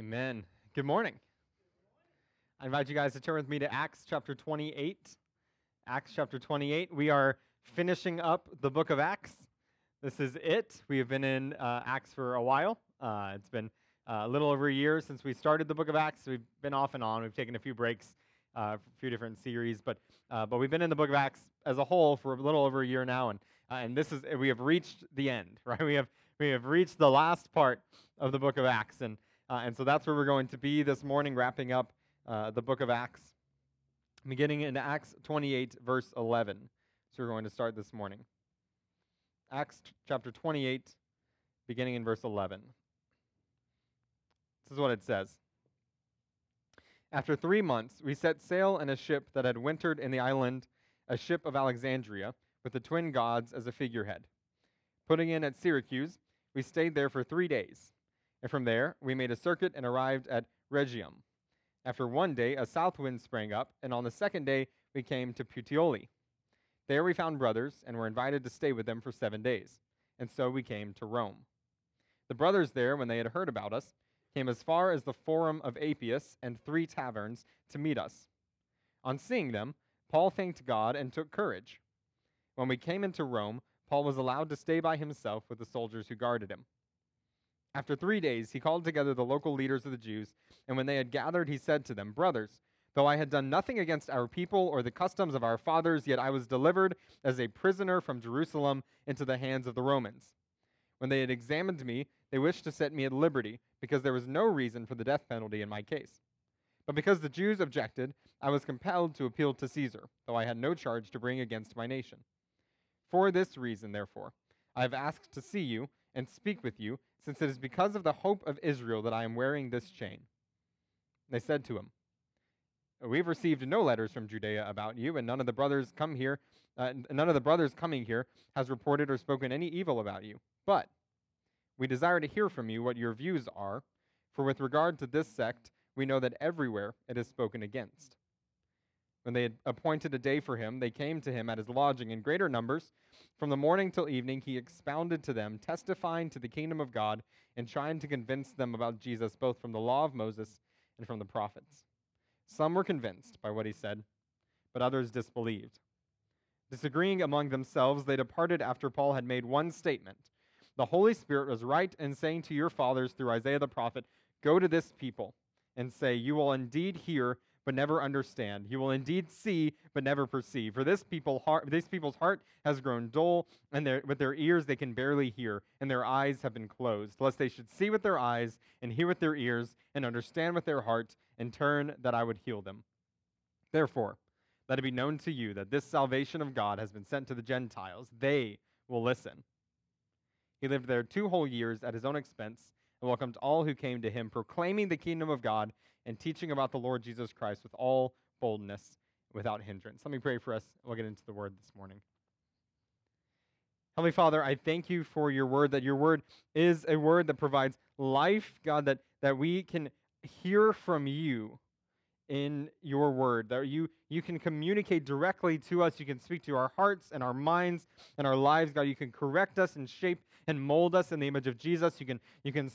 Amen. Good morning. I invite you guys to turn with me to Acts chapter 28. Acts chapter 28. We are finishing up the book of Acts. This is it. We have been in uh, Acts for a while. Uh, it's been uh, a little over a year since we started the book of Acts. We've been off and on. We've taken a few breaks, uh, a few different series, but uh, but we've been in the book of Acts as a whole for a little over a year now, and uh, and this is we have reached the end, right? We have we have reached the last part of the book of Acts, and uh, and so that's where we're going to be this morning, wrapping up uh, the book of Acts, beginning in Acts 28, verse 11. So we're going to start this morning. Acts t- chapter 28, beginning in verse 11. This is what it says. After three months, we set sail in a ship that had wintered in the island, a ship of Alexandria, with the twin gods as a figurehead. Putting in at Syracuse, we stayed there for three days. And from there, we made a circuit and arrived at Rhegium. After one day, a south wind sprang up, and on the second day, we came to Puteoli. There we found brothers and were invited to stay with them for seven days. And so we came to Rome. The brothers there, when they had heard about us, came as far as the Forum of Appius and three taverns to meet us. On seeing them, Paul thanked God and took courage. When we came into Rome, Paul was allowed to stay by himself with the soldiers who guarded him. After three days, he called together the local leaders of the Jews, and when they had gathered, he said to them, Brothers, though I had done nothing against our people or the customs of our fathers, yet I was delivered as a prisoner from Jerusalem into the hands of the Romans. When they had examined me, they wished to set me at liberty, because there was no reason for the death penalty in my case. But because the Jews objected, I was compelled to appeal to Caesar, though I had no charge to bring against my nation. For this reason, therefore, I have asked to see you and speak with you since it is because of the hope of Israel that I am wearing this chain. They said to him, We've received no letters from Judea about you, and none of the brothers come here, uh, none of the brothers coming here has reported or spoken any evil about you. But we desire to hear from you what your views are, for with regard to this sect, we know that everywhere it is spoken against. When they had appointed a day for him, they came to him at his lodging in greater numbers. From the morning till evening, he expounded to them, testifying to the kingdom of God, and trying to convince them about Jesus, both from the law of Moses and from the prophets. Some were convinced by what he said, but others disbelieved. Disagreeing among themselves, they departed after Paul had made one statement The Holy Spirit was right in saying to your fathers through Isaiah the prophet, Go to this people and say, You will indeed hear but never understand. You will indeed see, but never perceive. For this people heart, this people's heart has grown dull, and their, with their ears they can barely hear, and their eyes have been closed, lest they should see with their eyes, and hear with their ears, and understand with their heart, and turn that I would heal them. Therefore, let it be known to you that this salvation of God has been sent to the Gentiles. They will listen. He lived there two whole years at his own expense and welcomed all who came to him, proclaiming the kingdom of God and teaching about the Lord Jesus Christ with all boldness without hindrance. Let me pray for us. We'll get into the word this morning. Heavenly Father, I thank you for your word, that your word is a word that provides life, God, that, that we can hear from you in your word, that you, you can communicate directly to us. You can speak to our hearts and our minds and our lives, God. You can correct us and shape and mold us in the image of Jesus. You can, you can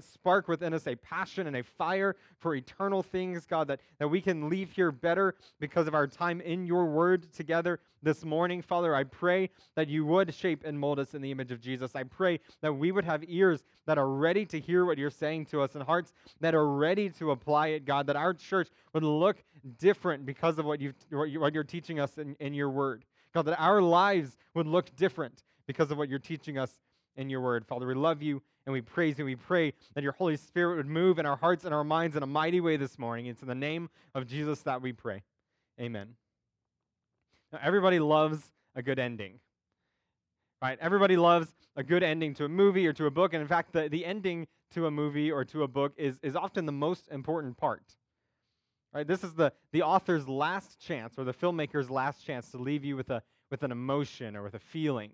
spark within us a passion and a fire for eternal things, God, that, that we can leave here better because of our time in your word together this morning. Father, I pray that you would shape and mold us in the image of Jesus. I pray that we would have ears that are ready to hear what you're saying to us and hearts that are ready to apply it, God, that our church would look different because of what, you've, what you're teaching us in, in your word. God, that our lives would look different because of what you're teaching us in your word. Father, we love you and we praise you. We pray that your Holy Spirit would move in our hearts and our minds in a mighty way this morning. It's in the name of Jesus that we pray. Amen. Now, everybody loves a good ending. Right? Everybody loves a good ending to a movie or to a book. And in fact, the, the ending to a movie or to a book is, is often the most important part. Right? This is the, the author's last chance or the filmmaker's last chance to leave you with, a, with an emotion or with a feeling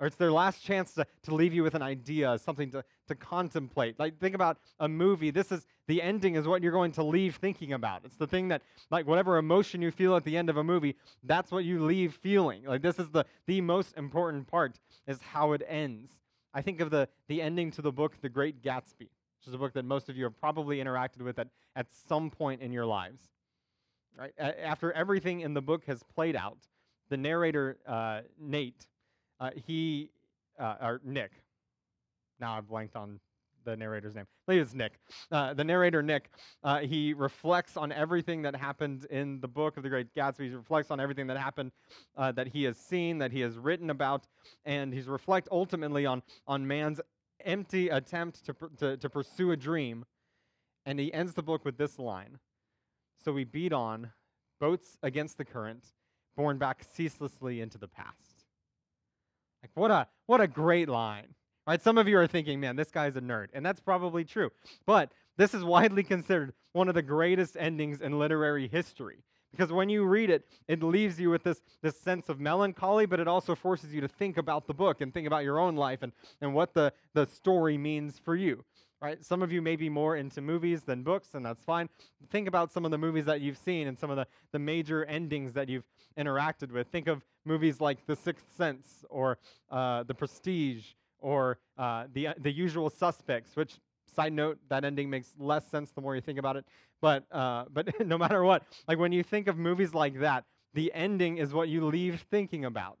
or it's their last chance to, to leave you with an idea, something to, to contemplate. Like, think about a movie. This is the ending, is what you're going to leave thinking about. It's the thing that, like, whatever emotion you feel at the end of a movie, that's what you leave feeling. Like, this is the, the most important part, is how it ends. I think of the, the ending to the book, The Great Gatsby. Which is a book that most of you have probably interacted with at, at some point in your lives. Right? A- after everything in the book has played out, the narrator, uh, Nate, uh, he, uh, or Nick, now I've blanked on the narrator's name. I it's Nick. Uh, the narrator, Nick, uh, he reflects on everything that happened in the book of the Great Gatsby. He reflects on everything that happened uh, that he has seen, that he has written about, and he's reflect ultimately on, on man's empty attempt to, to, to pursue a dream. And he ends the book with this line So we beat on, boats against the current, borne back ceaselessly into the past. Like what a what a great line. Right? Some of you are thinking, man, this guy's a nerd. And that's probably true. But this is widely considered one of the greatest endings in literary history. Because when you read it, it leaves you with this, this sense of melancholy, but it also forces you to think about the book and think about your own life and, and what the, the story means for you. Right? Some of you may be more into movies than books, and that's fine. Think about some of the movies that you've seen and some of the, the major endings that you've interacted with. Think of movies like The Sixth Sense or uh, The Prestige or uh, the, the usual suspects, which, side note, that ending makes less sense the more you think about it. But, uh, but no matter what, like when you think of movies like that, the ending is what you leave thinking about.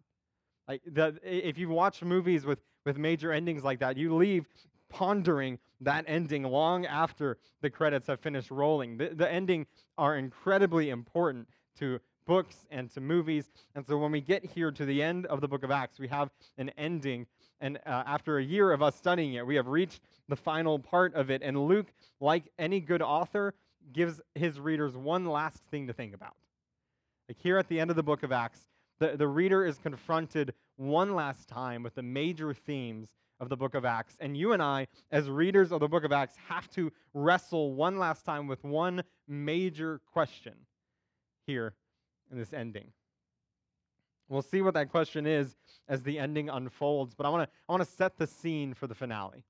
Like the, if you watch movies with, with major endings like that, you leave pondering that ending long after the credits have finished rolling. The, the ending are incredibly important to books and to movies. And so when we get here to the end of the book of Acts, we have an ending and uh, after a year of us studying it, we have reached the final part of it. And Luke, like any good author, gives his readers one last thing to think about. Like here at the end of the book of Acts, the, the reader is confronted one last time with the major themes of the book of Acts. And you and I, as readers of the book of Acts, have to wrestle one last time with one major question here in this ending. We'll see what that question is as the ending unfolds, but I want to I want to set the scene for the finale.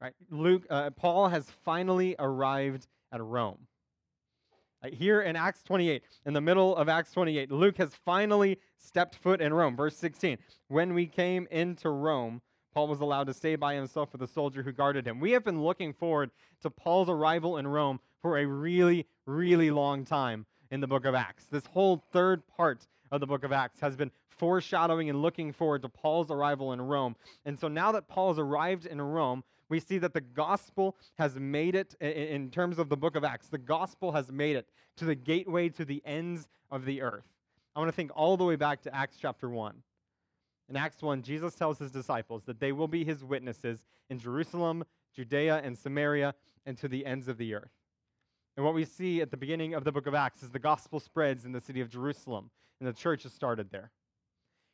Right? Luke uh, Paul has finally arrived at Rome. Uh, here in Acts 28, in the middle of Acts 28, Luke has finally stepped foot in Rome. Verse 16. When we came into Rome, Paul was allowed to stay by himself with a soldier who guarded him. We have been looking forward to Paul's arrival in Rome for a really, really long time in the book of Acts. This whole third part of the book of Acts has been foreshadowing and looking forward to Paul's arrival in Rome. And so now that Paul has arrived in Rome, we see that the gospel has made it, in terms of the book of Acts, the gospel has made it to the gateway to the ends of the earth. I want to think all the way back to Acts chapter 1. In Acts 1, Jesus tells his disciples that they will be his witnesses in Jerusalem, Judea, and Samaria, and to the ends of the earth. And what we see at the beginning of the book of Acts is the gospel spreads in the city of Jerusalem and the church is started there.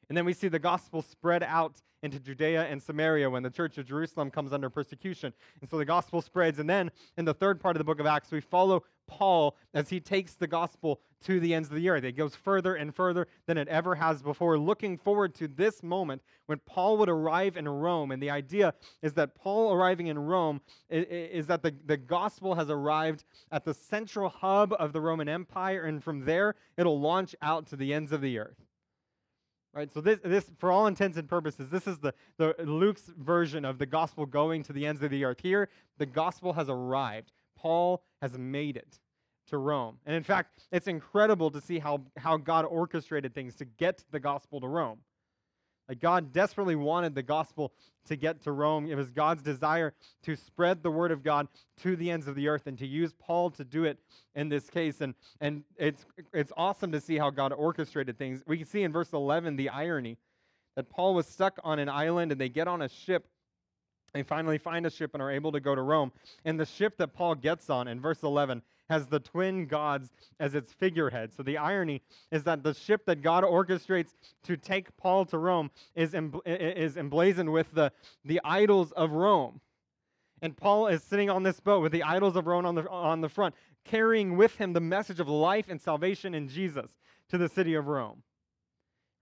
And then we see the gospel spread out into Judea and Samaria when the church of Jerusalem comes under persecution. And so the gospel spreads. And then in the third part of the book of Acts, we follow Paul as he takes the gospel to the ends of the earth. It goes further and further than it ever has before, looking forward to this moment when Paul would arrive in Rome. And the idea is that Paul arriving in Rome is, that the, the gospel has arrived at the central hub of the Roman Empire, and from there it'll launch out to the ends of the earth. Right, so this, this, for all intents and purposes, this is the, the Luke's version of the gospel going to the ends of the earth. Here, the gospel has arrived. Paul has made it to Rome. And in fact, it's incredible to see how, how God orchestrated things to get the gospel to Rome. Like God desperately wanted the gospel to get to Rome. It was God's desire to spread the word of God to the ends of the earth and to use Paul to do it in this case. And, and it's, it's awesome to see how God orchestrated things. We can see in verse 11 the irony that Paul was stuck on an island and they get on a ship they finally find a ship and are able to go to Rome. And the ship that Paul gets on in verse 11 has the twin gods as its figurehead. So the irony is that the ship that God orchestrates to take Paul to Rome is, is emblazoned with the, the idols of Rome. And Paul is sitting on this boat with the idols of Rome on the, on the front, carrying with him the message of life and salvation in Jesus to the city of Rome.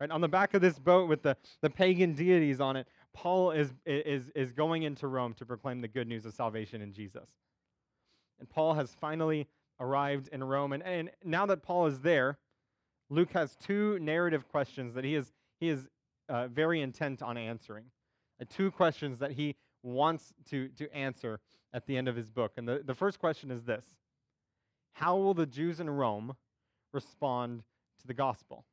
Right, on the back of this boat with the, the pagan deities on it Paul is, is, is going into Rome to proclaim the good news of salvation in Jesus. And Paul has finally arrived in Rome. And, and now that Paul is there, Luke has two narrative questions that he is, he is uh, very intent on answering. Uh, two questions that he wants to, to answer at the end of his book. And the, the first question is this How will the Jews in Rome respond to the gospel?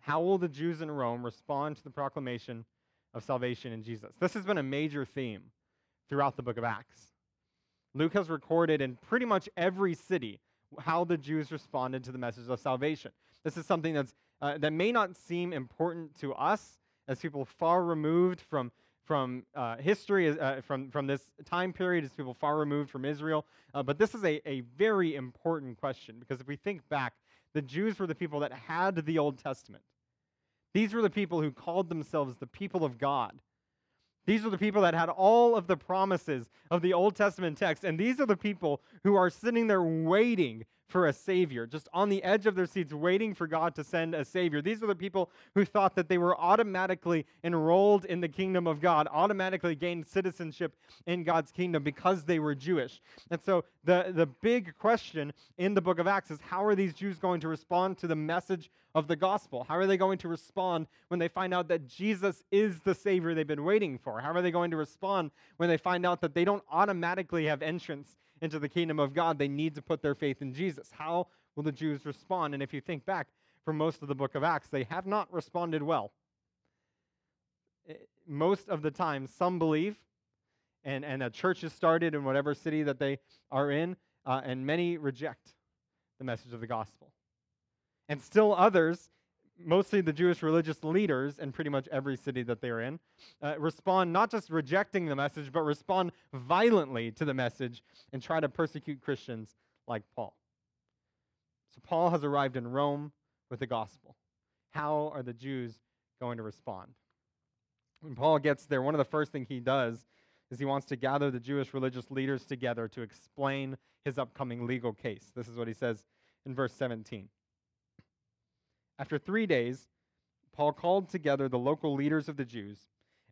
How will the Jews in Rome respond to the proclamation of salvation in Jesus? This has been a major theme throughout the book of Acts. Luke has recorded in pretty much every city how the Jews responded to the message of salvation. This is something that's, uh, that may not seem important to us as people far removed from, from uh, history, uh, from, from this time period, as people far removed from Israel. Uh, but this is a, a very important question because if we think back, the Jews were the people that had the Old Testament. These were the people who called themselves the people of God. These are the people that had all of the promises of the Old Testament text. And these are the people who are sitting there waiting for a Savior, just on the edge of their seats, waiting for God to send a Savior. These are the people who thought that they were automatically enrolled in the kingdom of God, automatically gained citizenship in God's kingdom because they were Jewish. And so the, the big question in the book of Acts is how are these Jews going to respond to the message of the gospel? How are they going to respond when they find out that Jesus is the Savior they've been waiting for? How are they going to respond when they find out that they don't automatically have entrance into the kingdom of God, they need to put their faith in Jesus. How will the Jews respond? And if you think back for most of the book of Acts, they have not responded well. Eh, most of the time, some believe, and, and a church is started in whatever city that they are in, uh, and many reject the message of the gospel. And still others mostly the Jewish religious leaders in pretty much every city that they're in, uh, respond not just rejecting the message, but respond violently to the message and try to persecute Christians like Paul. So Paul has arrived in Rome with the gospel. How are the Jews going to respond? When Paul gets there, one of the first things he does is he wants to gather the Jewish religious leaders together to explain his upcoming legal case. This is what he says in verse 17. After three days, Paul called together the local leaders of the Jews,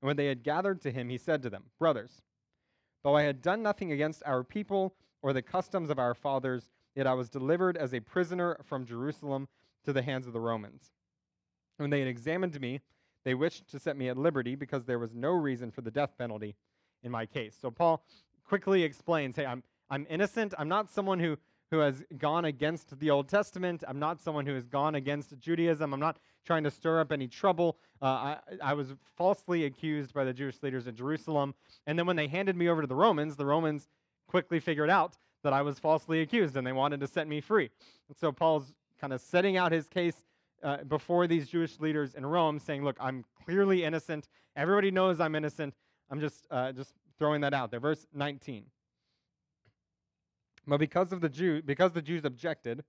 and when they had gathered to him, he said to them, Brothers, though I had done nothing against our people or the customs of our fathers, yet I was delivered as a prisoner from Jerusalem to the hands of the Romans. When they had examined me, they wished to set me at liberty because there was no reason for the death penalty in my case. So Paul quickly explains, hey, I'm, I'm innocent. I'm not someone who who has gone against the Old Testament. I'm not someone who has gone against Judaism. I'm not trying to stir up any trouble. Uh, I, I was falsely accused by the Jewish leaders in Jerusalem. And then when they handed me over to the Romans, the Romans quickly figured out that I was falsely accused and they wanted to set me free. And so Paul's kind of setting out his case uh, before these Jewish leaders in Rome, saying, Look, I'm clearly innocent. Everybody knows I'm innocent. I'm just, uh, just throwing that out there. Verse 19. But because of the Jew, because the Jews objected,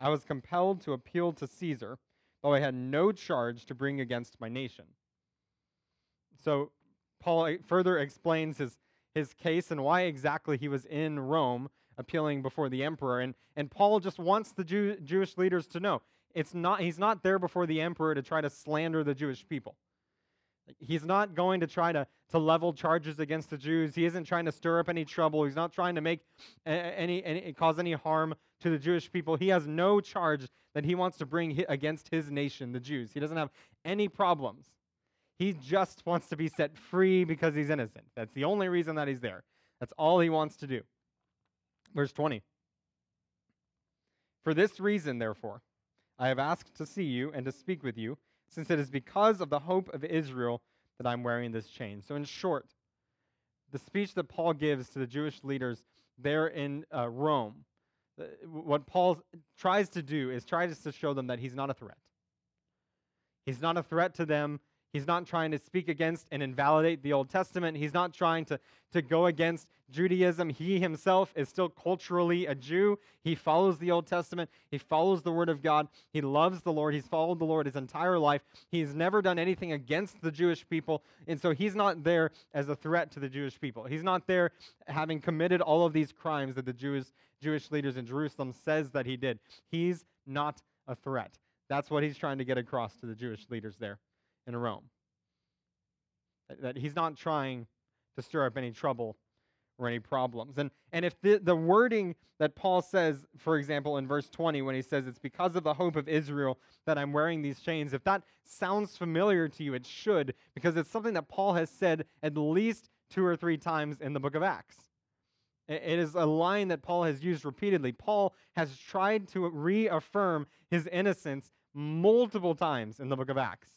I was compelled to appeal to Caesar, though I had no charge to bring against my nation. So Paul uh, further explains his, his case and why exactly he was in Rome appealing before the emperor. And, and Paul just wants the Jew, Jewish leaders to know it's not, he's not there before the emperor to try to slander the Jewish people. He's not going to try to, to level charges against the Jews. He isn't trying to stir up any trouble. He's not trying to make any, any cause any harm to the Jewish people. He has no charge that he wants to bring against his nation, the Jews. He doesn't have any problems. He just wants to be set free because he's innocent. That's the only reason that he's there. That's all he wants to do. Verse 20. For this reason, therefore, I have asked to see you and to speak with you since it is because of the hope of Israel that I'm wearing this chain. So, in short, the speech that Paul gives to the Jewish leaders there in uh, Rome, uh, what Paul tries to do is tries to show them that he's not a threat. He's not a threat to them He's not trying to speak against and invalidate the Old Testament. He's not trying to, to go against Judaism. He himself is still culturally a Jew. He follows the Old Testament. He follows the Word of God. He loves the Lord. He's followed the Lord his entire life. He's never done anything against the Jewish people. And so he's not there as a threat to the Jewish people. He's not there having committed all of these crimes that the Jewish, Jewish leaders in Jerusalem says that he did. He's not a threat. That's what he's trying to get across to the Jewish leaders there in Rome. That he's not trying to stir up any trouble or any problems. And, and if the, the wording that Paul says, for example, in verse 20, when he says, It's because of the hope of Israel that I'm wearing these chains, if that sounds familiar to you, it should, because it's something that Paul has said at least two or three times in the book of Acts. It is a line that Paul has used repeatedly. Paul has tried to reaffirm his innocence multiple times in the book of Acts.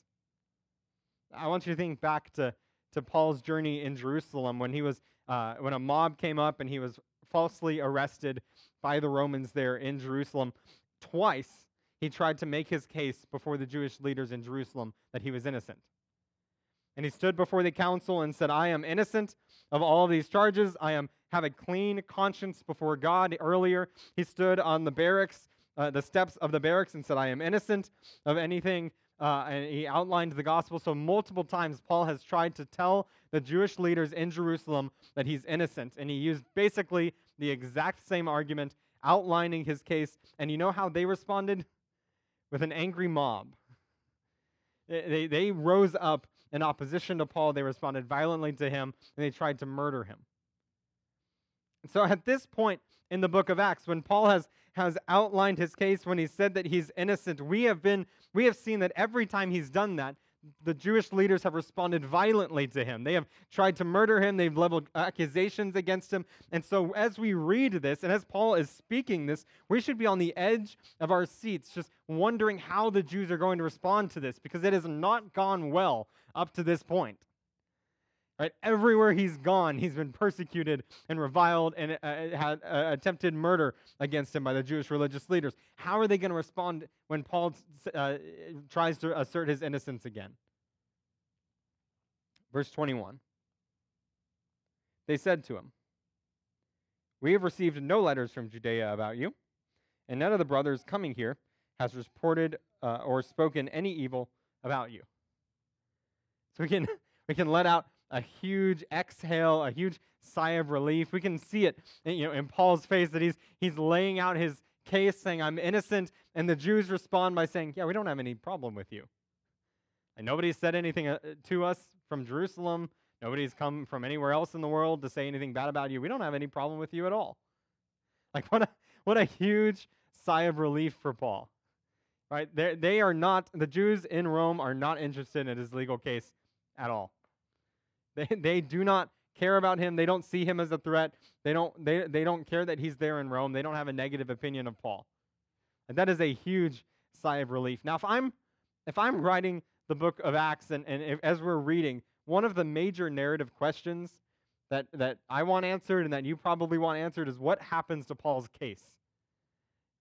I want you to think back to, to Paul's journey in Jerusalem when he was uh, when a mob came up and he was falsely arrested by the Romans there in Jerusalem. Twice he tried to make his case before the Jewish leaders in Jerusalem that he was innocent. And he stood before the council and said, I am innocent of all these charges. I am have a clean conscience before God. Earlier, he stood on the barracks, uh, the steps of the barracks, and said, I am innocent of anything. Uh, and he outlined the gospel. So, multiple times, Paul has tried to tell the Jewish leaders in Jerusalem that he's innocent. And he used basically the exact same argument, outlining his case. And you know how they responded? With an angry mob. They, they rose up in opposition to Paul. They responded violently to him, and they tried to murder him. So at this point in the book of Acts, when Paul has, has outlined his case, when he said that he's innocent, we have been we have seen that every time he's done that, the Jewish leaders have responded violently to him. They have tried to murder him, they've leveled accusations against him. And so, as we read this, and as Paul is speaking this, we should be on the edge of our seats, just wondering how the Jews are going to respond to this, because it has not gone well up to this point. Right? Everywhere he's gone, he's been persecuted and reviled and uh, had uh, attempted murder against him by the Jewish religious leaders. How are they going to respond when Paul uh, tries to assert his innocence again? Verse 21. They said to him, We have received no letters from Judea about you, and none of the brothers coming here has reported uh, or spoken any evil about you. So we can we can let out a huge exhale, a huge sigh of relief. We can see it, you know, in Paul's face that he's he's laying out his case, saying, "I'm innocent," and the Jews respond by saying, "Yeah, we don't have any problem with you." And nobody said anything uh, to us from Jerusalem. Nobody's come from anywhere else in the world to say anything bad about you. We don't have any problem with you at all. Like what a what a huge sigh of relief for Paul. Right? They they are not the Jews in Rome are not interested in his legal case at all. They, they do not care about him. They don't see him as a threat. They don't, they, they don't care that he's there in Rome. They don't have a negative opinion of Paul. And that is a huge sigh of relief. Now, if I'm, if I'm writing the book of Acts and, and if, as we're reading, one of the major narrative questions that, that I want answered and that you probably want answered is what happens to Paul's case?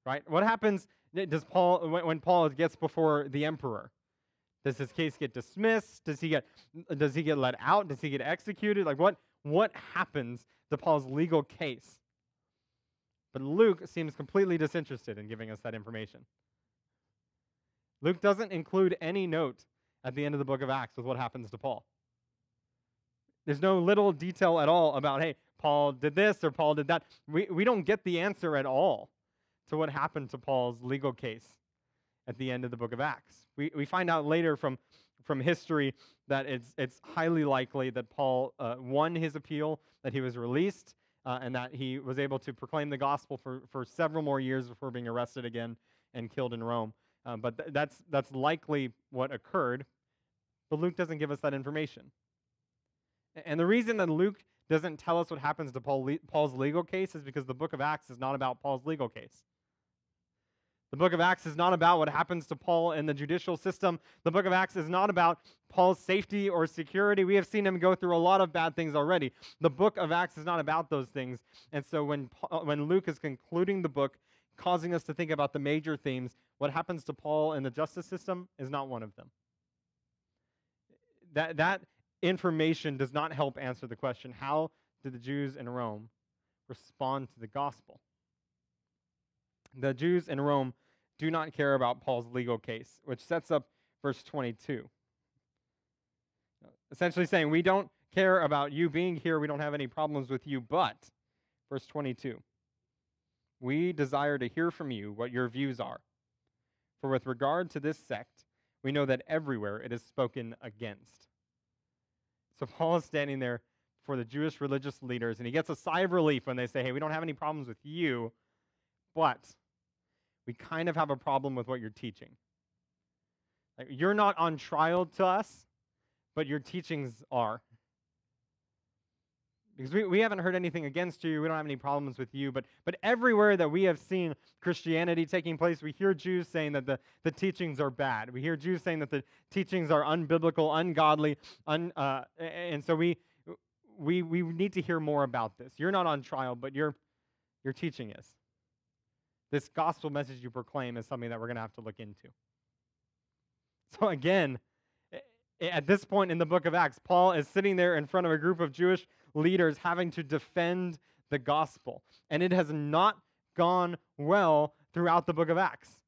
Right? What happens does Paul when, when Paul gets before the emperor? Does his case get dismissed? Does he get does he get let out? Does he get executed? Like what what happens to Paul's legal case? But Luke seems completely disinterested in giving us that information. Luke doesn't include any note at the end of the book of Acts with what happens to Paul. There's no little detail at all about, hey, Paul did this or Paul did that. We, we don't get the answer at all to what happened to Paul's legal case at the end of the book of Acts. We, we find out later from, from history that it's, it's highly likely that Paul uh, won his appeal, that he was released, uh, and that he was able to proclaim the gospel for, for several more years before being arrested again and killed in Rome. Um, but th- that's, that's likely what occurred. But Luke doesn't give us that information. And the reason that Luke doesn't tell us what happens to Paul Paul's legal case is because the book of Acts is not about Paul's legal case. The book of Acts is not about what happens to Paul in the judicial system. The book of Acts is not about Paul's safety or security. We have seen him go through a lot of bad things already. The book of Acts is not about those things. And so when, uh, when Luke is concluding the book, causing us to think about the major themes, what happens to Paul in the justice system is not one of them. That, that information does not help answer the question how did the Jews in Rome respond to the gospel? The Jews in Rome do not care about Paul's legal case, which sets up verse 22. Essentially saying, We don't care about you being here, we don't have any problems with you, but, verse 22, we desire to hear from you what your views are. For with regard to this sect, we know that everywhere it is spoken against. So Paul is standing there for the Jewish religious leaders, and he gets a sigh of relief when they say, Hey, we don't have any problems with you, but we kind of have a problem with what you're teaching. Like, you're not on trial to us, but your teachings are. Because we, we haven't heard anything against you, we don't have any problems with you, but, but everywhere that we have seen Christianity taking place, we hear Jews saying that the, the teachings are bad. We hear Jews saying that the teachings are unbiblical, ungodly, un, uh, and so we, we, we need to hear more about this. You're not on trial, but your, your teaching is. This gospel message you proclaim is something that we're going to have to look into. So, again, at this point in the book of Acts, Paul is sitting there in front of a group of Jewish leaders having to defend the gospel. And it has not gone well throughout the book of Acts.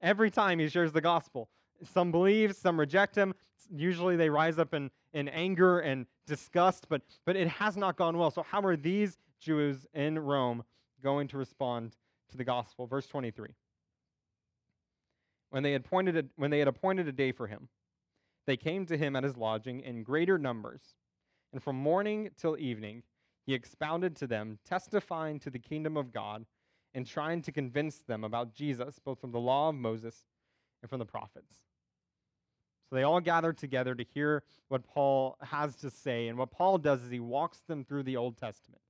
Every time he shares the gospel, some believe, some reject him. Usually they rise up in, in anger and disgust, but, but it has not gone well. So, how are these Jews in Rome going to respond to the gospel? Verse 23. When they, had appointed a, when they had appointed a day for him, they came to him at his lodging in greater numbers. And from morning till evening, he expounded to them, testifying to the kingdom of God and trying to convince them about Jesus, both from the law of Moses and from the prophets. So they all gathered together to hear what Paul has to say. And what Paul does is he walks them through the Old Testament.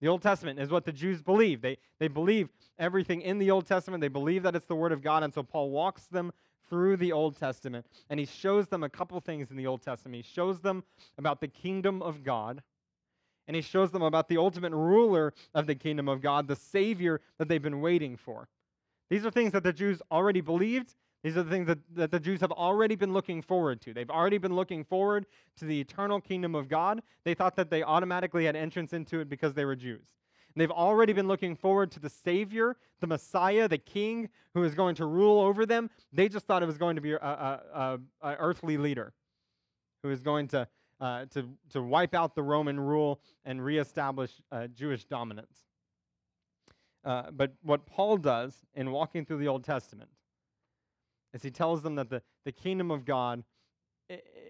The Old Testament is what the Jews believe. They, they believe everything in the Old Testament. They believe that it's the Word of God. And so Paul walks them through the Old Testament and he shows them a couple things in the Old Testament. He shows them about the kingdom of God and he shows them about the ultimate ruler of the kingdom of God, the Savior that they've been waiting for. These are things that the Jews already believed. These are the things that, that the Jews have already been looking forward to. They've already been looking forward to the eternal kingdom of God. They thought that they automatically had entrance into it because they were Jews. And they've already been looking forward to the Savior, the Messiah, the King who is going to rule over them. They just thought it was going to be a, earthly leader who is going to, uh, to, to wipe out the Roman rule and reestablish uh, Jewish dominance. Uh, but what Paul does in walking through the Old Testament is he tells them that the, the kingdom of God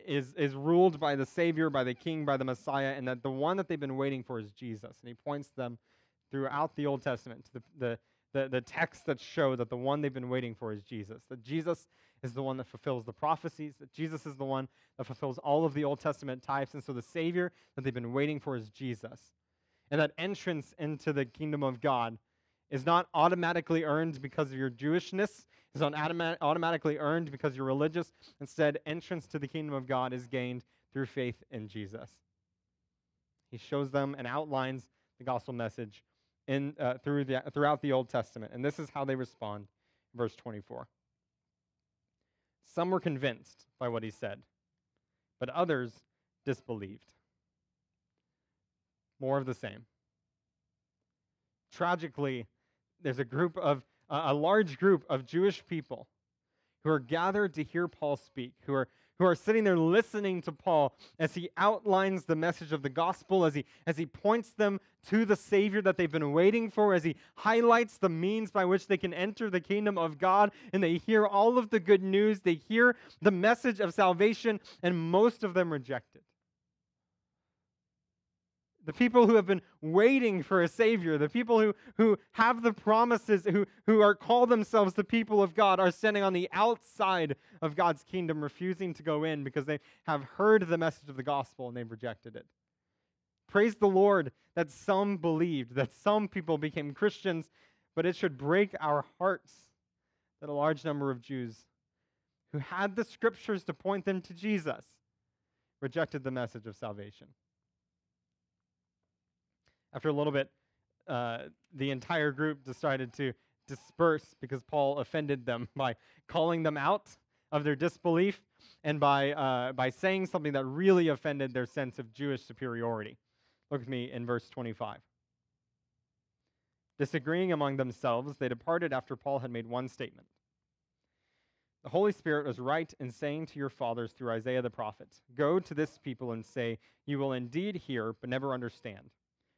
is, is ruled by the Savior, by the King, by the Messiah, and that the one that they've been waiting for is Jesus. And he points them throughout the Old Testament to the, the, the, the texts that show that the one they've been waiting for is Jesus. That Jesus is the one that fulfills the prophecies, that Jesus is the one that fulfills all of the Old Testament types. And so the Savior that they've been waiting for is Jesus. And that entrance into the kingdom of God is not automatically earned because of your Jewishness, is not automatically earned because you're religious. Instead, entrance to the kingdom of God is gained through faith in Jesus. He shows them and outlines the gospel message in, uh, through the, throughout the Old Testament. And this is how they respond. Verse 24. Some were convinced by what he said, but others disbelieved. More of the same. Tragically, there's a group of, a large group of Jewish people who are gathered to hear Paul speak, who are who are sitting there listening to Paul as he outlines the message of the gospel, as he, as he points them to the Savior that they've been waiting for, as he highlights the means by which they can enter the kingdom of God, and they hear all of the good news, they hear the message of salvation, and most of them reject it the people who have been waiting for a Savior, the people who, who have the promises, who, who are call themselves the people of God, are standing on the outside of God's kingdom, refusing to go in because they have heard the message of the gospel and they've rejected it. Praise the Lord that some believed, that some people became Christians, but it should break our hearts that a large number of Jews who had the scriptures to point them to Jesus rejected the message of salvation. After a little bit, uh, the entire group decided to disperse because Paul offended them by calling them out of their disbelief and by, uh, by saying something that really offended their sense of Jewish superiority. Look at me in verse 25. Disagreeing among themselves, they departed after Paul had made one statement. The Holy Spirit was right in saying to your fathers through Isaiah the prophet, Go to this people and say, You will indeed hear, but never understand.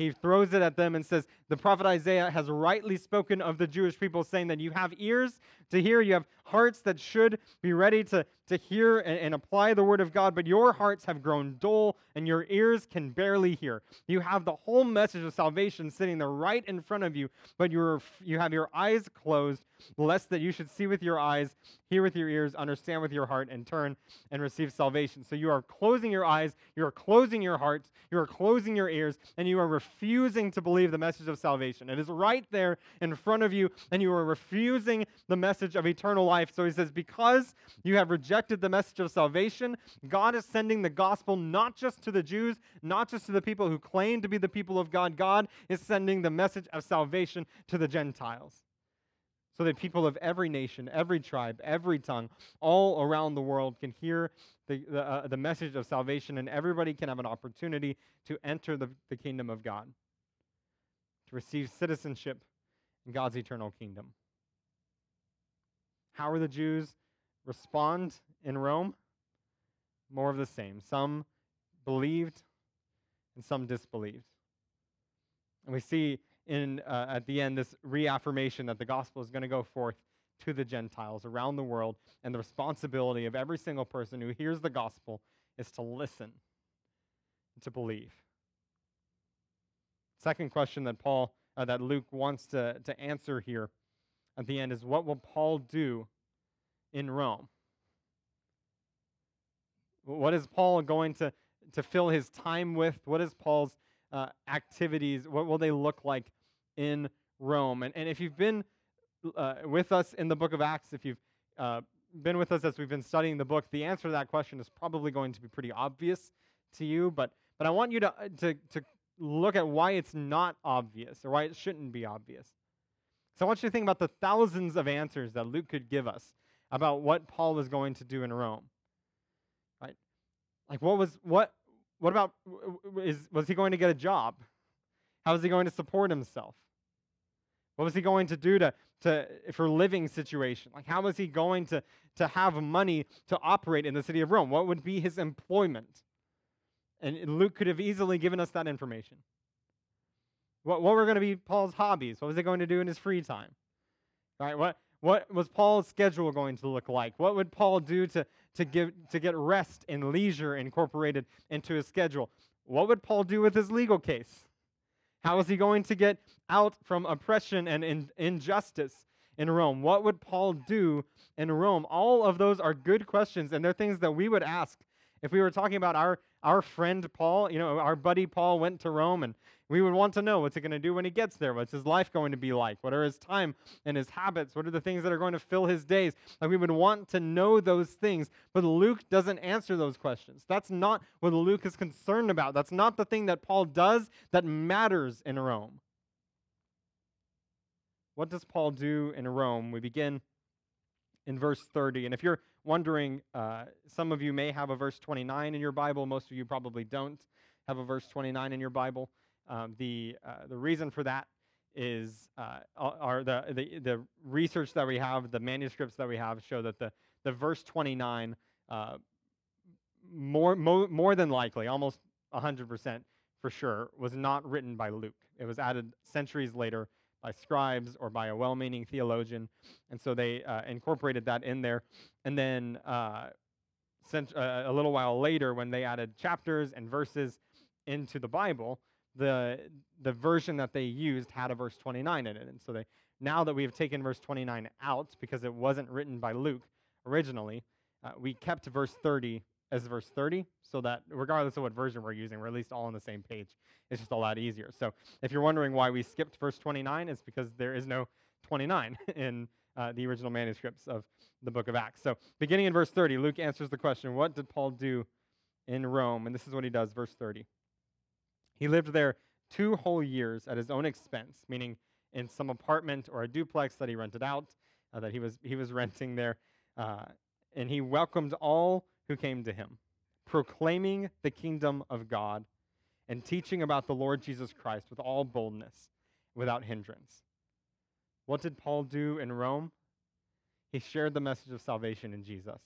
he throws it at them and says, The prophet Isaiah has rightly spoken of the Jewish people, saying that you have ears to hear, you have hearts that should be ready to, to hear and, and, apply the word of God, but your hearts have grown dull and your ears can barely hear. You have the whole message of salvation sitting there right in front of you, but you're, you have your eyes closed, lest that you should see with your eyes, hear with your ears, understand with your heart, and turn and receive salvation. So you are closing your eyes, you are closing your hearts, you are closing your ears, and you are refusing to believe the message of salvation. It is right there in front of you, and you are refusing the message of eternal life. So he says, Because you have rejected the message of salvation, God is sending the gospel not just to the Jews, not just to the people who claim to be the people of God. God is sending the message of salvation to the Gentiles so that people of every nation, every tribe, every tongue, all around the world can hear the, the, uh, the message of salvation and everybody can have an opportunity to enter the, the kingdom of God, to receive citizenship in God's eternal kingdom. How are the Jews respond in Rome? More of the same. Some believed and some disbelieved. And we see in uh, at the end this reaffirmation that the gospel is going to go forth to the Gentiles around the world, and the responsibility of every single person who hears the gospel is to listen, to believe. Second question that Paul, uh, that Luke wants to, to answer here at the end is what will Paul do in Rome? What is Paul going to, to fill his time with? What is Paul's uh, activities? What will they look like in Rome? And, and if you've been uh, with us in the book of Acts, if you've uh, been with us as we've been studying the book, the answer to that question is probably going to be pretty obvious to you. But, but I want you to, uh, to, to look at why it's not obvious or why it shouldn't be obvious. So I want you to think about the thousands of answers that Luke could give us about what Paul was going to do in Rome. Right? Like what was what what about is was he going to get a job? How was he going to support himself? What was he going to do to, to for living situation? Like how was he going to, to have money to operate in the city of Rome? What would be his employment? And Luke could have easily given us that information. What, what were going to be Paul's hobbies? What was he going to do in his free time? All right, what, what was Paul's schedule going to look like? What would Paul do to, to, give, to get rest and leisure incorporated into his schedule? What would Paul do with his legal case? How is he going to get out from oppression and in, injustice in Rome? What would Paul do in Rome? All of those are good questions, and they're things that we would ask if we were talking about our, our friend Paul, you know, our buddy Paul went to Rome and we would want to know what's he going to do when he gets there? What's his life going to be like? What are his time and his habits? What are the things that are going to fill his days? Like we would want to know those things, but Luke doesn't answer those questions. That's not what Luke is concerned about. That's not the thing that Paul does that matters in Rome. What does Paul do in Rome? We begin in verse 30. And if you're wondering, uh, some of you may have a verse 29 in your Bible, most of you probably don't have a verse 29 in your Bible. Um, the, uh, the reason for that is uh, are the, the, the research that we have, the manuscripts that we have show that the, the verse 29, uh, more, mo- more than likely, almost 100% for sure, was not written by Luke. It was added centuries later by scribes or by a well meaning theologian. And so they uh, incorporated that in there. And then uh, uh, a little while later, when they added chapters and verses into the Bible, the the version that they used had a verse 29 in it. And so they now that we have taken verse 29 out because it wasn't written by Luke originally, uh, we kept verse 30 as verse 30 so that regardless of what version we're using, we're at least all on the same page. It's just a lot easier. So if you're wondering why we skipped verse 29, it's because there is no 29 in uh, the original manuscripts of the book of Acts. So beginning in verse 30, Luke answers the question, What did Paul do in Rome? And this is what he does, verse 30. He lived there two whole years at his own expense, meaning in some apartment or a duplex that he rented out, uh, that he was, he was renting there. Uh, and he welcomed all who came to him, proclaiming the kingdom of God and teaching about the Lord Jesus Christ with all boldness, without hindrance. what did Paul do in Rome? He shared the message of salvation in Jesus.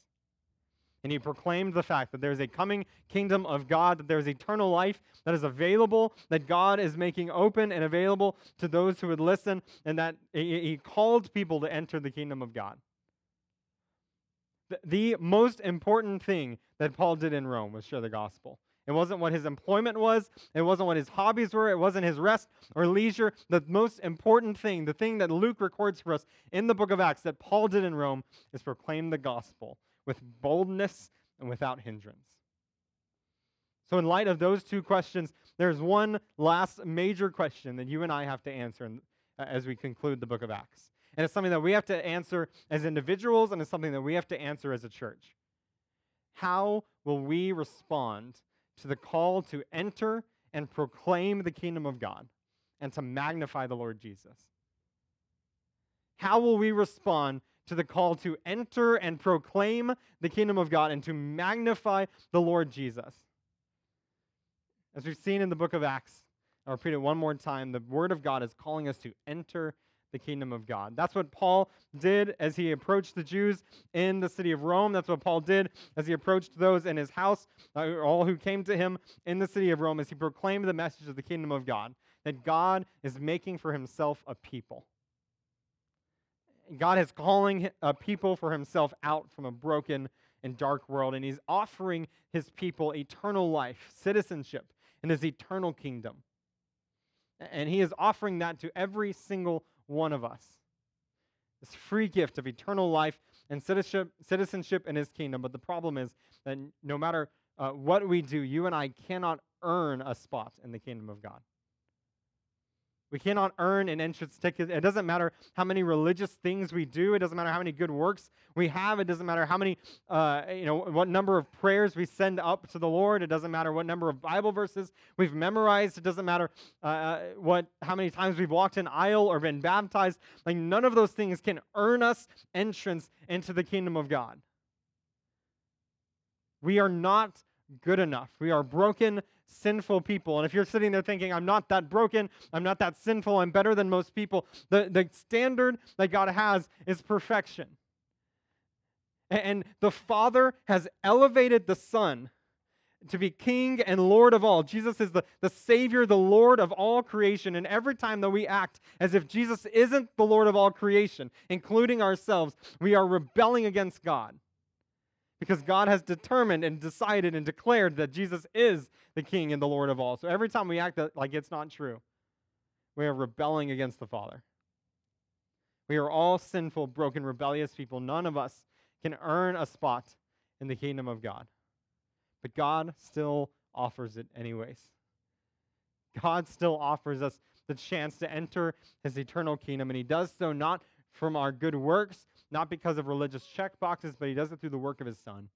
And he proclaimed the fact that there is a coming kingdom of God, that there is eternal life that is available, that God is making open and available to those who would listen, and that he called people to enter the kingdom of God. The most important thing that Paul did in Rome was share the gospel. It wasn't what his employment was. It wasn't what his hobbies were. It wasn't his rest or leisure. The most important thing, the thing that Luke records for us in the book of Acts that Paul did in Rome, is proclaim the gospel with boldness and without hindrance. So, in light of those two questions, there's one last major question that you and I have to answer uh, as we conclude the book of Acts. And it's something that we have to answer as individuals, and it's something that we have to answer as a church. How will we respond to the call to enter and proclaim the kingdom of God and to magnify the Lord Jesus? How will we respond to the call to enter and proclaim the kingdom of God and to magnify the Lord Jesus? As we've seen in the book of Acts, I'll repeat it one more time the word of God is calling us to enter the kingdom of God. That's what Paul did as he approached the Jews in the city of Rome. That's what Paul did as he approached those in his house, uh, all who came to him in the city of Rome, as he proclaimed the message of the kingdom of God, that God is making for himself a people. God is calling a people for himself out from a broken and dark world, and he's offering his people eternal life, citizenship in his eternal kingdom. And he is offering that to every single one of us. This free gift of eternal life and citizenship, citizenship in his kingdom. But the problem is that no matter uh, what we do, you and I cannot earn a spot in the kingdom of God. We cannot earn an entrance ticket. It doesn't matter how many religious things we do. It doesn't matter how many good works we have. It doesn't matter how many, uh, you know, what number of prayers we send up to the Lord. It doesn't matter what number of Bible verses we've memorized. It doesn't matter uh, uh, what how many times we've walked an aisle or been baptized. Like none of those things can earn us entrance into the kingdom of God. We are not good enough. We are broken sinful people. And if you're sitting there thinking, I'm not that broken, I'm not that sinful, I'm better than most people, the, the standard that God has is perfection. And the Father has elevated the Son to be King and Lord of all. Jesus is the, the Savior, the Lord of all creation. And every time that we act as if Jesus isn't the Lord of all creation, including ourselves, we are rebelling against God because God has determined and decided and declared that Jesus is the King and the Lord of all. So every time we act like it's not true, we are rebelling against the Father. We are all sinful, broken, rebellious people. None of us can earn a spot in the kingdom of God. But God still offers it anyways. God still offers us the chance to enter his eternal kingdom, and he does so not from our good works, not because of religious check boxes, but he does it through the work of his Son.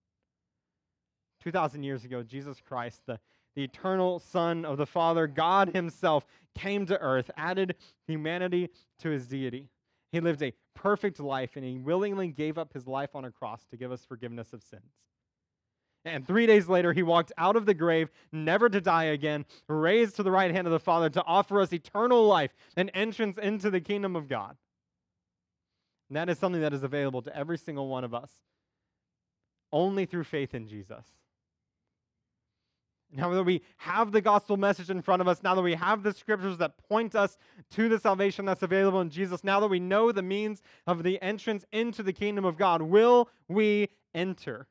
2,000 years ago, Jesus Christ, the, the eternal Son of the Father, God Himself, came to earth, added humanity to His deity. He lived a perfect life, and He willingly gave up His life on a cross to give us forgiveness of sins. And three days later, he walked out of the grave, never to die again, raised to the right hand of the Father to offer us eternal life and entrance into the kingdom of God. And that is something that is available to every single one of us only through faith in Jesus. Now that we have the gospel message in front of us, now that we have the scriptures that point us to the salvation that's available in Jesus, now that we know the means of the entrance into the kingdom of God, will we enter?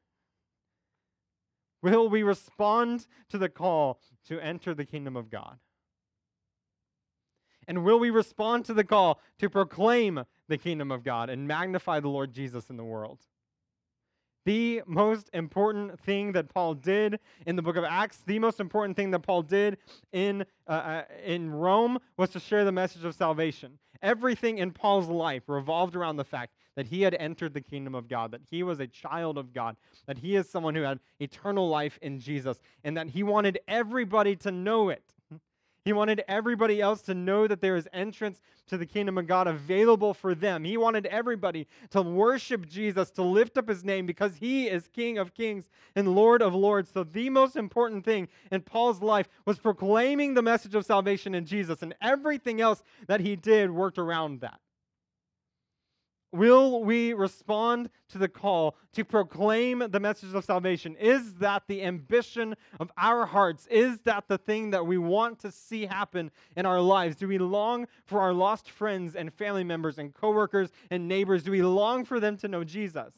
Will we respond to the call to enter the kingdom of God? And will we respond to the call to proclaim the kingdom of God and magnify the Lord Jesus in the world? The most important thing that Paul did in the book of Acts, the most important thing that Paul did in, uh, uh in Rome was to share the message of salvation. Everything in Paul's life revolved around the fact that he had entered the kingdom of God, that he was a child of God, that he is someone who had eternal life in Jesus, and that he wanted everybody to know it. He wanted everybody else to know that there is entrance to the kingdom of God available for them. He wanted everybody to worship Jesus, to lift up his name because he is King of kings and Lord of lords. So, the most important thing in Paul's life was proclaiming the message of salvation in Jesus, and everything else that he did worked around that. Will we respond to the call to proclaim the message of salvation? Is that the ambition of our hearts? Is that the thing that we want to see happen in our lives? Do we long for our lost friends and family members and coworkers and neighbors? Do we long for them to know Jesus?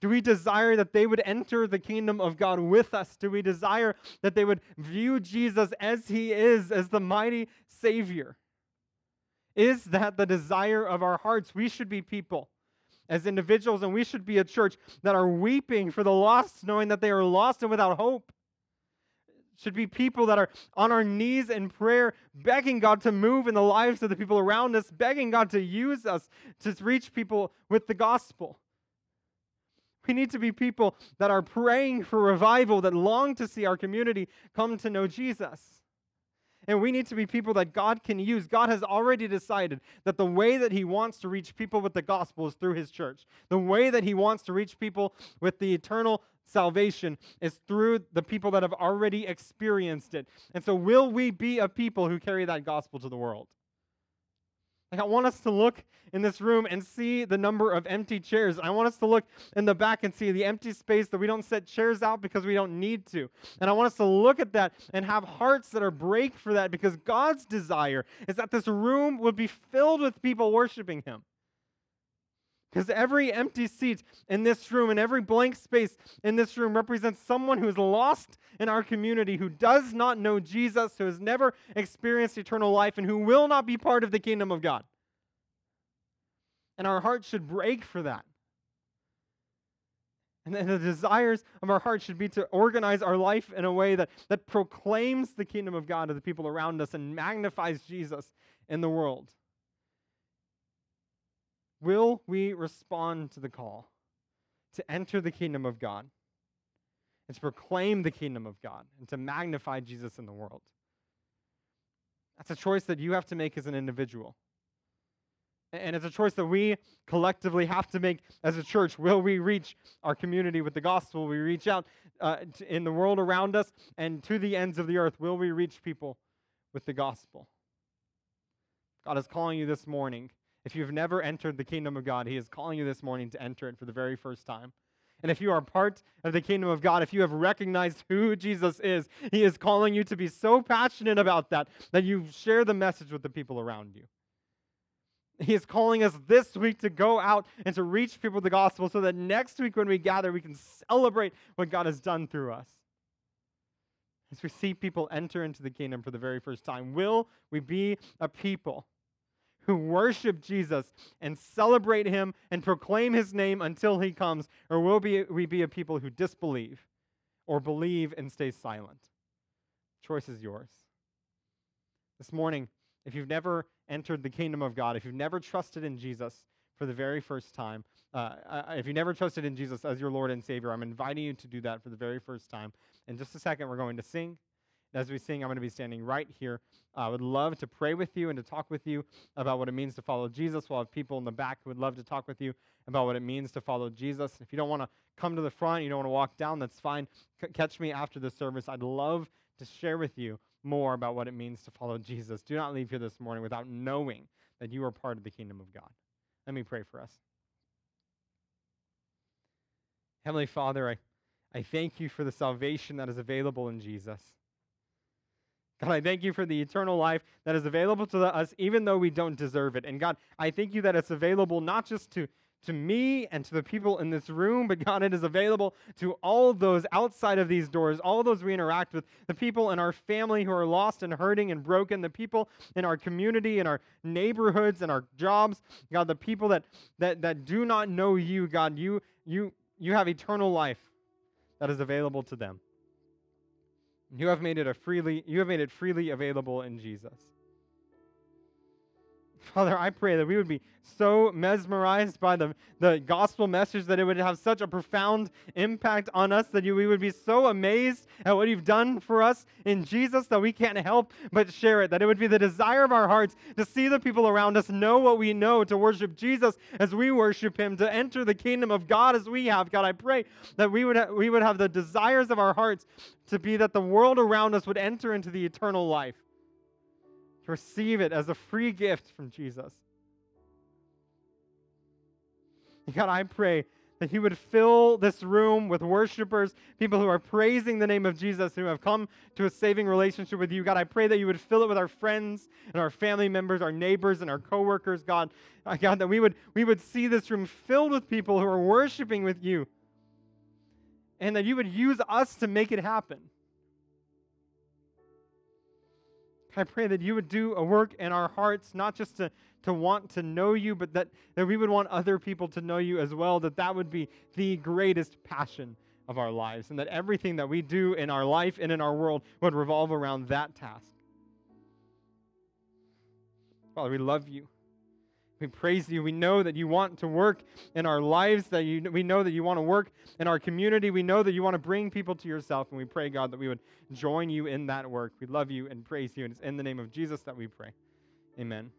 Do we desire that they would enter the kingdom of God with us? Do we desire that they would view Jesus as he is, as the mighty Savior? Is that the desire of our hearts? We should be people as individuals, and we should be a church that are weeping for the lost, knowing that they are lost and without hope. Should be people that are on our knees in prayer, begging God to move in the lives of the people around us, begging God to use us to reach people with the gospel. We need to be people that are praying for revival, that long to see our community come to know Jesus. And we need to be people that God can use. God has already decided that the way that He wants to reach people with the gospel is through His church. The way that He wants to reach people with the eternal salvation is through the people that have already experienced it. And so, will we be a people who carry that gospel to the world? Like, I want us to look in this room and see the number of empty chairs. I want us to look in the back and see the empty space that we don't set chairs out because we don't need to. And I want us to look at that and have hearts that are break for that because God's desire is that this room would be filled with people worshiping Him. Because every empty seat in this room and every blank space in this room represents someone who is lost in our community, who does not know Jesus, who has never experienced eternal life, and who will not be part of the kingdom of God. And our hearts should break for that. And the desires of our hearts should be to organize our life in a way that, that proclaims the kingdom of God to the people around us and magnifies Jesus in the world. Will we respond to the call to enter the kingdom of God and to proclaim the kingdom of God and to magnify Jesus in the world? That's a choice that you have to make as an individual. And it's a choice that we collectively have to make as a church. Will we reach our community with the gospel? Will we reach out uh, in the world around us and to the ends of the earth? Will we reach people with the gospel? God is calling you this morning if you've never entered the kingdom of God, He is calling you this morning to enter it for the very first time. And if you are part of the kingdom of God, if you have recognized who Jesus is, He is calling you to be so passionate about that that you share the message with the people around you. He is calling us this week to go out and to reach people with the gospel so that next week when we gather, we can celebrate what God has done through us. As we see people enter into the kingdom for the very first time, will we be a people who worship Jesus and celebrate him and proclaim his name until he comes? Or will we be a people who disbelieve or believe and stay silent? Choice is yours. This morning, if you've never entered the kingdom of God, if you've never trusted in Jesus for the very first time, uh, if you never trusted in Jesus as your Lord and Savior, I'm inviting you to do that for the very first time. In just a second, we're going to sing. As we sing, I'm going to be standing right here. I would love to pray with you and to talk with you about what it means to follow Jesus. We'll have people in the back who would love to talk with you about what it means to follow Jesus. If you don't want to come to the front, you don't want to walk down, that's fine. C- catch me after the service. I'd love to share with you more about what it means to follow Jesus. Do not leave here this morning without knowing that you are part of the kingdom of God. Let me pray for us. Heavenly Father, I, I thank you for the salvation that is available in Jesus. God, I thank you for the eternal life that is available to us even though we don't deserve it. And God, I thank you that it's available not just to, to me and to the people in this room, but God, it is available to all those outside of these doors, all those we interact with, the people in our family who are lost and hurting and broken, the people in our community, in our neighborhoods, and our jobs. God, the people that, that, that do not know you, God, you, you, you have eternal life that is available to them. You have made it a freely you have made it freely available in Jesus. Father, I pray that we would be so mesmerized by the, the gospel message that it would have such a profound impact on us that you, we would be so amazed at what you've done for us in Jesus that we can't help but share it. That it would be the desire of our hearts to see the people around us know what we know, to worship Jesus as we worship him, to enter the kingdom of God as we have. God, I pray that we would, ha- we would have the desires of our hearts to be that the world around us would enter into the eternal life receive it as a free gift from Jesus. God, I pray that you would fill this room with worshipers, people who are praising the name of Jesus, who have come to a saving relationship with you. God, I pray that you would fill it with our friends and our family members, our neighbors and our coworkers, God. Uh, God, that we would, we would see this room filled with people who are worshiping with you, and that you would use us to make it happen. I pray that you would do a work in our hearts, not just to, to want to know you, but that, that we would want other people to know you as well, that that would be the greatest passion of our lives, and that everything that we do in our life and in our world would revolve around that task. Father, we love you. We praise you. We know that you want to work in our lives, that you, we know that you want to work in our community. We know that you want to bring people to yourself, and we pray, God, that we would join you in that work. We love you and praise you, and it's in the name of Jesus that we pray. Amen.